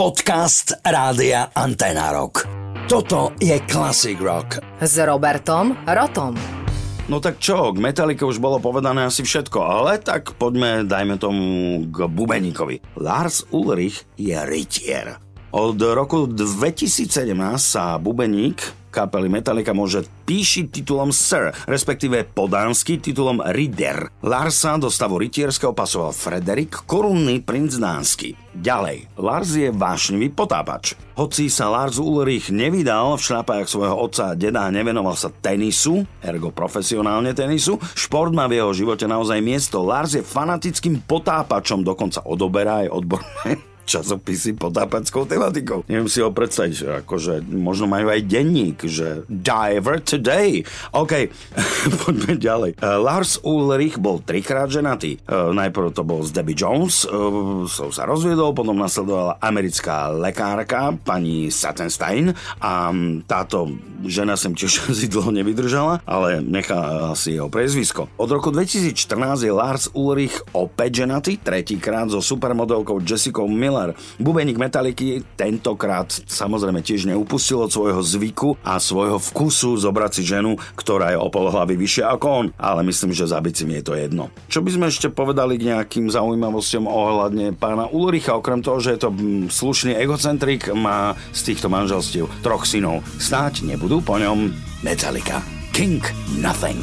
Podcast Rádia Antena Rock. Toto je Classic Rock. S Robertom Rotom. No tak čo, k Metallica už bolo povedané asi všetko, ale tak poďme, dajme tomu k bubeníkovi. Lars Ulrich je rytier. Od roku 2017 sa bubeník kapely Metallica môže píšiť titulom Sir, respektíve podánsky titulom Ridder. Larsa do stavu rytierského pasoval Frederik, korunný princ dánsky. Ďalej, Lars je vášnivý potápač. Hoci sa Lars Ulrich nevydal v šľapách svojho otca a deda a nevenoval sa tenisu, ergo profesionálne tenisu, šport má v jeho živote naozaj miesto. Lars je fanatickým potápačom, dokonca odoberá aj odborné časopisy potápackou tematikou. Neviem si ho predstaviť, že akože možno majú aj denník, že Diver Today. OK, poďme ďalej. Uh, Lars Ulrich bol trikrát ženatý. Uh, najprv to bol s Debbie Jones, uh, som sa rozviedol, potom nasledovala americká lekárka, pani Sattenstein a um, táto žena sem tiež si dlho nevydržala, ale nechala si jeho prezvisko. Od roku 2014 je Lars Ulrich opäť ženatý, tretíkrát so supermodelkou Jessica Miller Miller. Bubeník Metaliky tentokrát samozrejme tiež neupustil od svojho zvyku a svojho vkusu zobrať si ženu, ktorá je o pol hlavy vyššia ako on, ale myslím, že za bicím je to jedno. Čo by sme ešte povedali k nejakým zaujímavostiam ohľadne pána Ulricha, okrem toho, že je to mm, slušný egocentrik, má z týchto manželstiev troch synov. Snáď nebudú po ňom Metallica. King Nothing.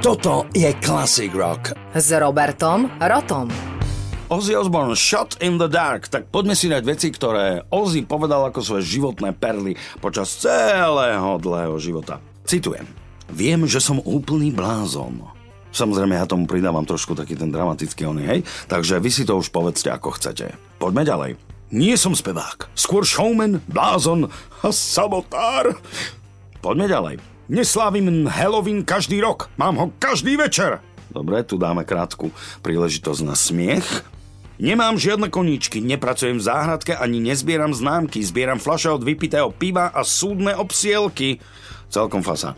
Toto je Classic Rock. S Robertom Rotom. Ozzy Osbourne Shot in the Dark, tak poďme si dať veci, ktoré Ozzy povedal ako svoje životné perly počas celého dlhého života. Citujem. Viem, že som úplný blázon. Samozrejme, ja tomu pridávam trošku taký ten dramatický oný, hej? Takže vy si to už povedzte, ako chcete. Poďme ďalej. Nie som spevák, skôr showman, blázon a sabotár. Poďme ďalej. Neslávim Halloween každý rok. Mám ho každý večer. Dobre, tu dáme krátku príležitosť na smiech. Nemám žiadne koníčky, nepracujem v záhradke ani nezbieram známky, zbieram fľaše od vypitého piva a súdne obsielky. Celkom fasa.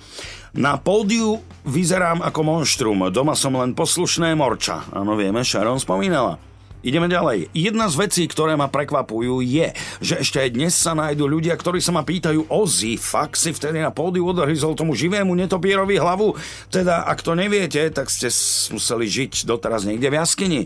Na pódiu vyzerám ako monštrum, doma som len poslušné morča. Áno, vieme, Sharon spomínala. Ideme ďalej. Jedna z vecí, ktoré ma prekvapujú, je, že ešte aj dnes sa nájdú ľudia, ktorí sa ma pýtajú Ozzy, fakt si vtedy na pódiu odhryzol tomu živému netopierovi hlavu? Teda, ak to neviete, tak ste museli žiť doteraz niekde v jaskyni.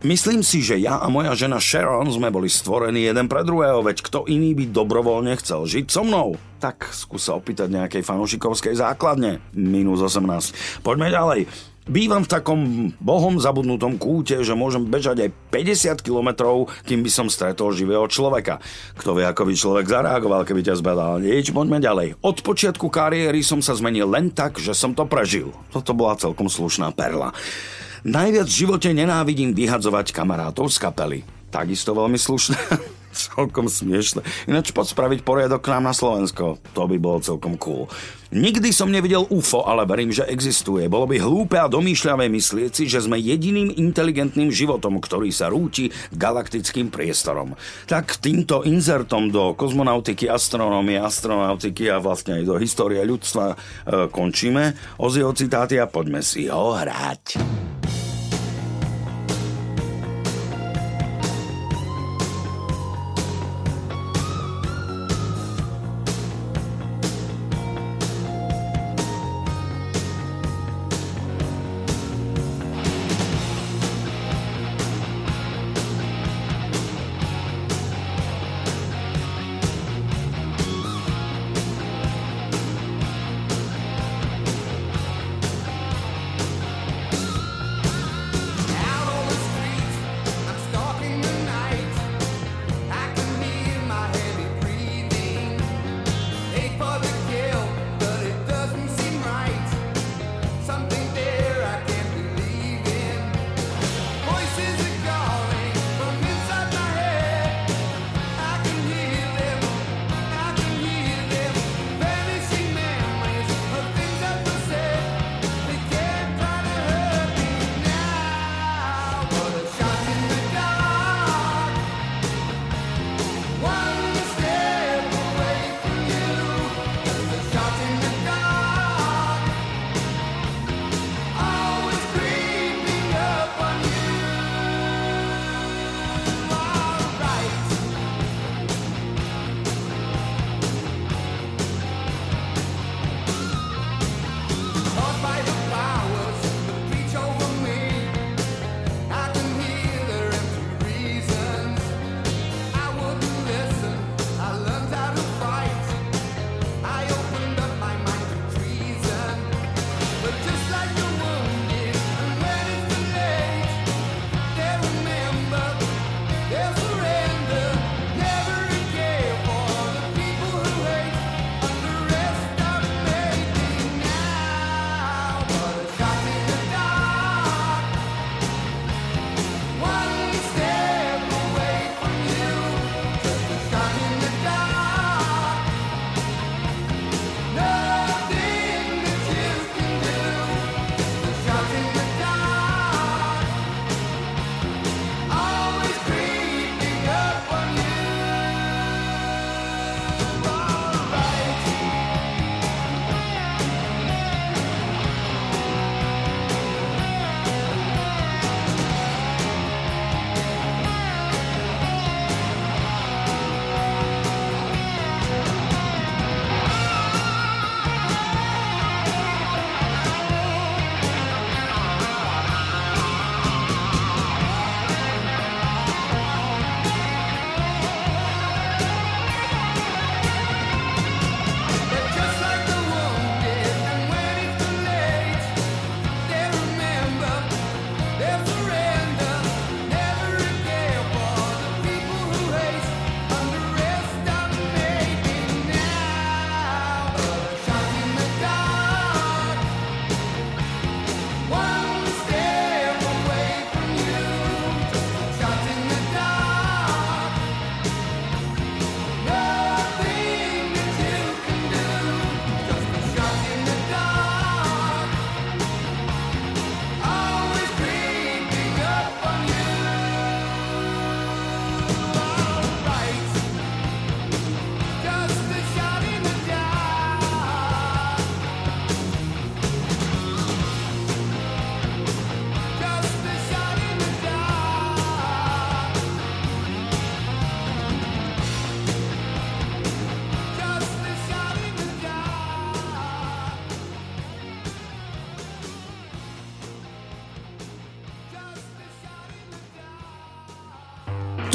Myslím si, že ja a moja žena Sharon sme boli stvorení jeden pre druhého, veď kto iný by dobrovoľne chcel žiť so mnou. Tak skúsa opýtať nejakej fanúšikovskej základne. Minus 18. Poďme ďalej. Bývam v takom bohom zabudnutom kúte, že môžem bežať aj 50 kilometrov, kým by som stretol živého človeka. Kto vie, ako by človek zareagoval, keby ťa zbadal. Nič, poďme ďalej. Od počiatku kariéry som sa zmenil len tak, že som to prežil. Toto bola celkom slušná perla. Najviac v živote nenávidím vyhadzovať kamarátov z kapely. Takisto veľmi slušné. celkom smiešne. Ináč poď spraviť poriadok k nám na Slovensko. To by bolo celkom cool. Nikdy som nevidel UFO, ale verím, že existuje. Bolo by hlúpe a domýšľavé myslieť si, že sme jediným inteligentným životom, ktorý sa rúti galaktickým priestorom. Tak týmto inzertom do kozmonautiky, astronómie, astronautiky a vlastne aj do histórie ľudstva e, končíme. Ozio citáty a poďme si ho hrať.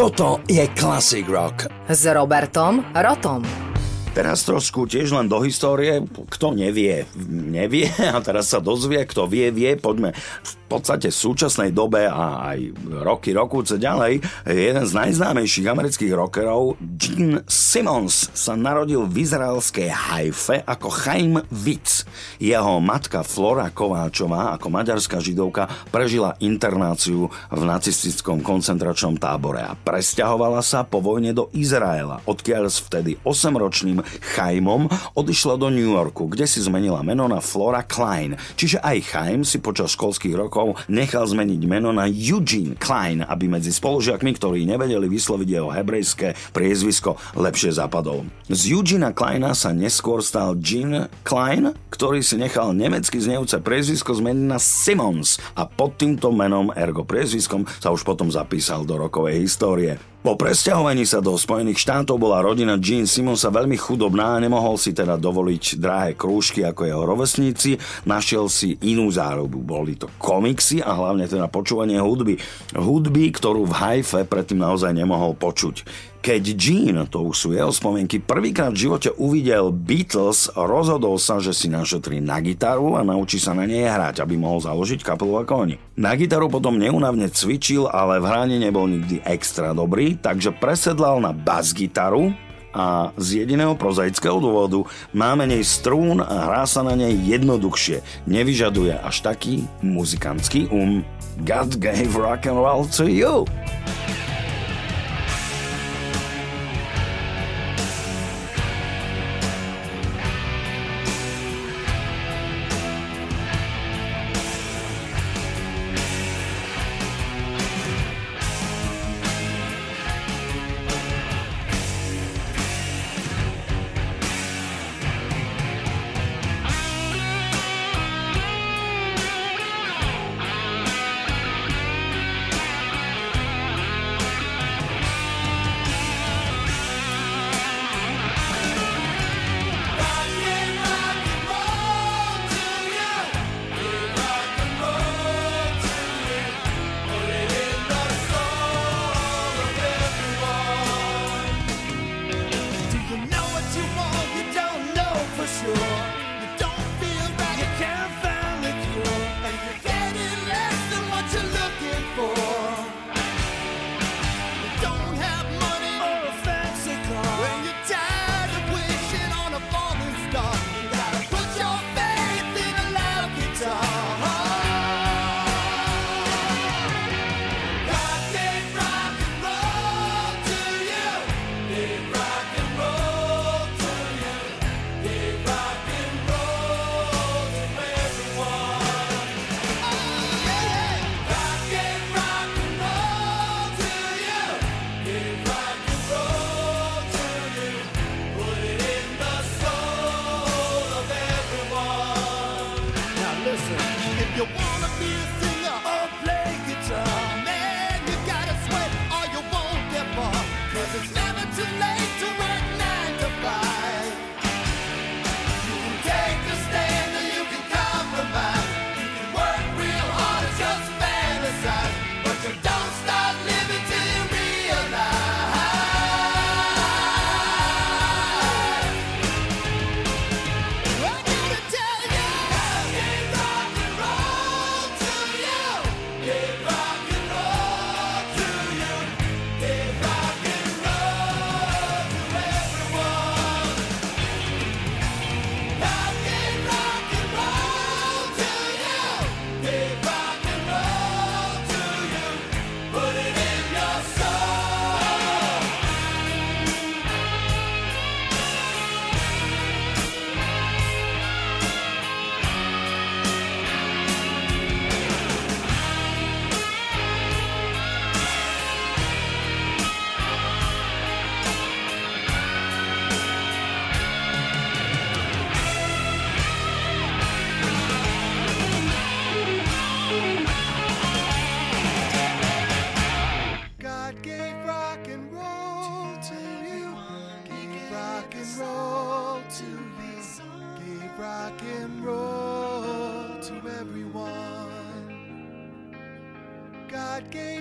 Toto je Classic Rock. S Robertom Rotom. Teraz trošku tiež len do histórie. Kto nevie, nevie a teraz sa dozvie, kto vie, vie. Poďme v podstate v súčasnej dobe a aj roky, rokúce ďalej. Jeden z najznámejších amerických rockerov, Gene Simmons, sa narodil v izraelskej Haife ako Chaim Witz. Jeho matka Flora Kováčová ako maďarská židovka prežila internáciu v nacistickom koncentračnom tábore a presťahovala sa po vojne do Izraela, odkiaľ s vtedy 8-ročným Chaimom odišla do New Yorku, kde si zmenila meno na Flora Klein. Čiže aj Chaim si počas školských rokov nechal zmeniť meno na Eugene Klein, aby medzi spolužiakmi, ktorí nevedeli vysloviť jeho hebrejské priezvisko, lepšie zapadol. Z Eugena Kleina sa neskôr stal Gene Klein, ktorý si nechal nemecky znejúce priezvisko zmeniť na Simons a pod týmto menom ergo priezviskom sa už potom zapísal do rokovej histórie. Po presťahovaní sa do Spojených štátov bola rodina Gene Simonsa veľmi chudobná a nemohol si teda dovoliť drahé krúžky ako jeho rovesníci. Našiel si inú zárobu. Boli to komiksy a hlavne teda počúvanie hudby. Hudby, ktorú v Haife predtým naozaj nemohol počuť. Keď Gene, to už sú jeho spomienky, prvýkrát v živote uvidel Beatles, rozhodol sa, že si našetrí na gitaru a naučí sa na nej hrať, aby mohol založiť kapelu ako oni. Na gitaru potom neunavne cvičil, ale v hraní nebol nikdy extra dobrý, takže presedlal na bas-gitaru, a z jediného prozaického dôvodu má menej strún a hrá sa na nej jednoduchšie. Nevyžaduje až taký muzikantský um. God gave rock and roll to you. listen, if you wanna be a singer,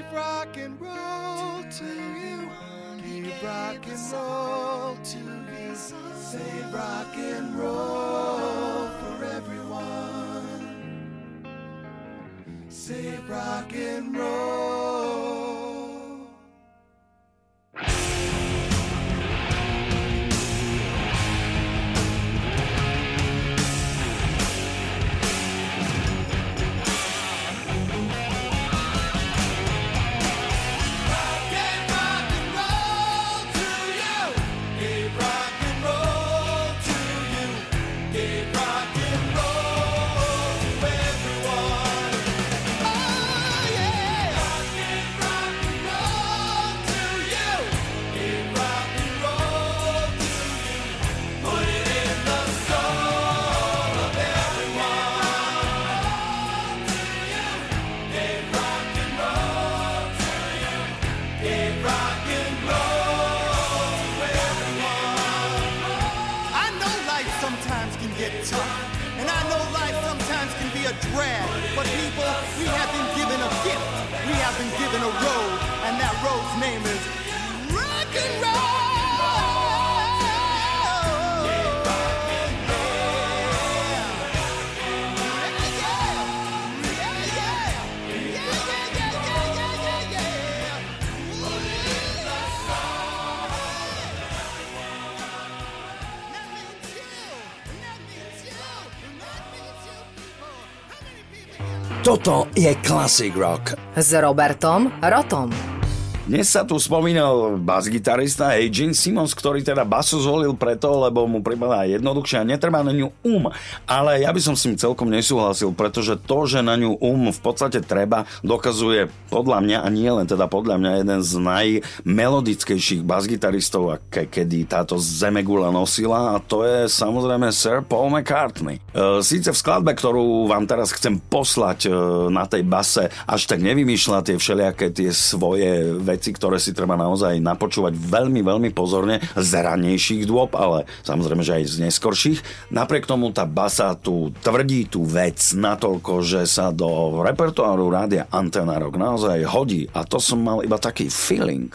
Keep rock and roll to you. Keep rock and roll to you. Say rock and roll for everyone. Say rock and roll. Toto je Classic Rock. S Robertom Rotom. Dnes sa tu spomínal bas-gitarista Gene Simmons, ktorý teda basu zvolil preto, lebo mu pripadá jednoduchšie a netreba na ňu um. Ale ja by som s tým celkom nesúhlasil, pretože to, že na ňu um v podstate treba, dokazuje podľa mňa, a nie len teda podľa mňa, jeden z najmelodickejších bas-gitaristov, aké kedy táto zemegula nosila a to je samozrejme Sir Paul McCartney. E, síce v skladbe, ktorú vám teraz chcem poslať e, na tej base, až tak nevymýšľa tie všelijaké tie svoje veci, ktoré si treba naozaj napočúvať veľmi, veľmi pozorne z ranejších dôb, ale samozrejme, že aj z neskorších. Napriek tomu tá basa tu tvrdí tú vec natoľko, že sa do repertoáru rádia Antena Rock naozaj hodí a to som mal iba taký feeling.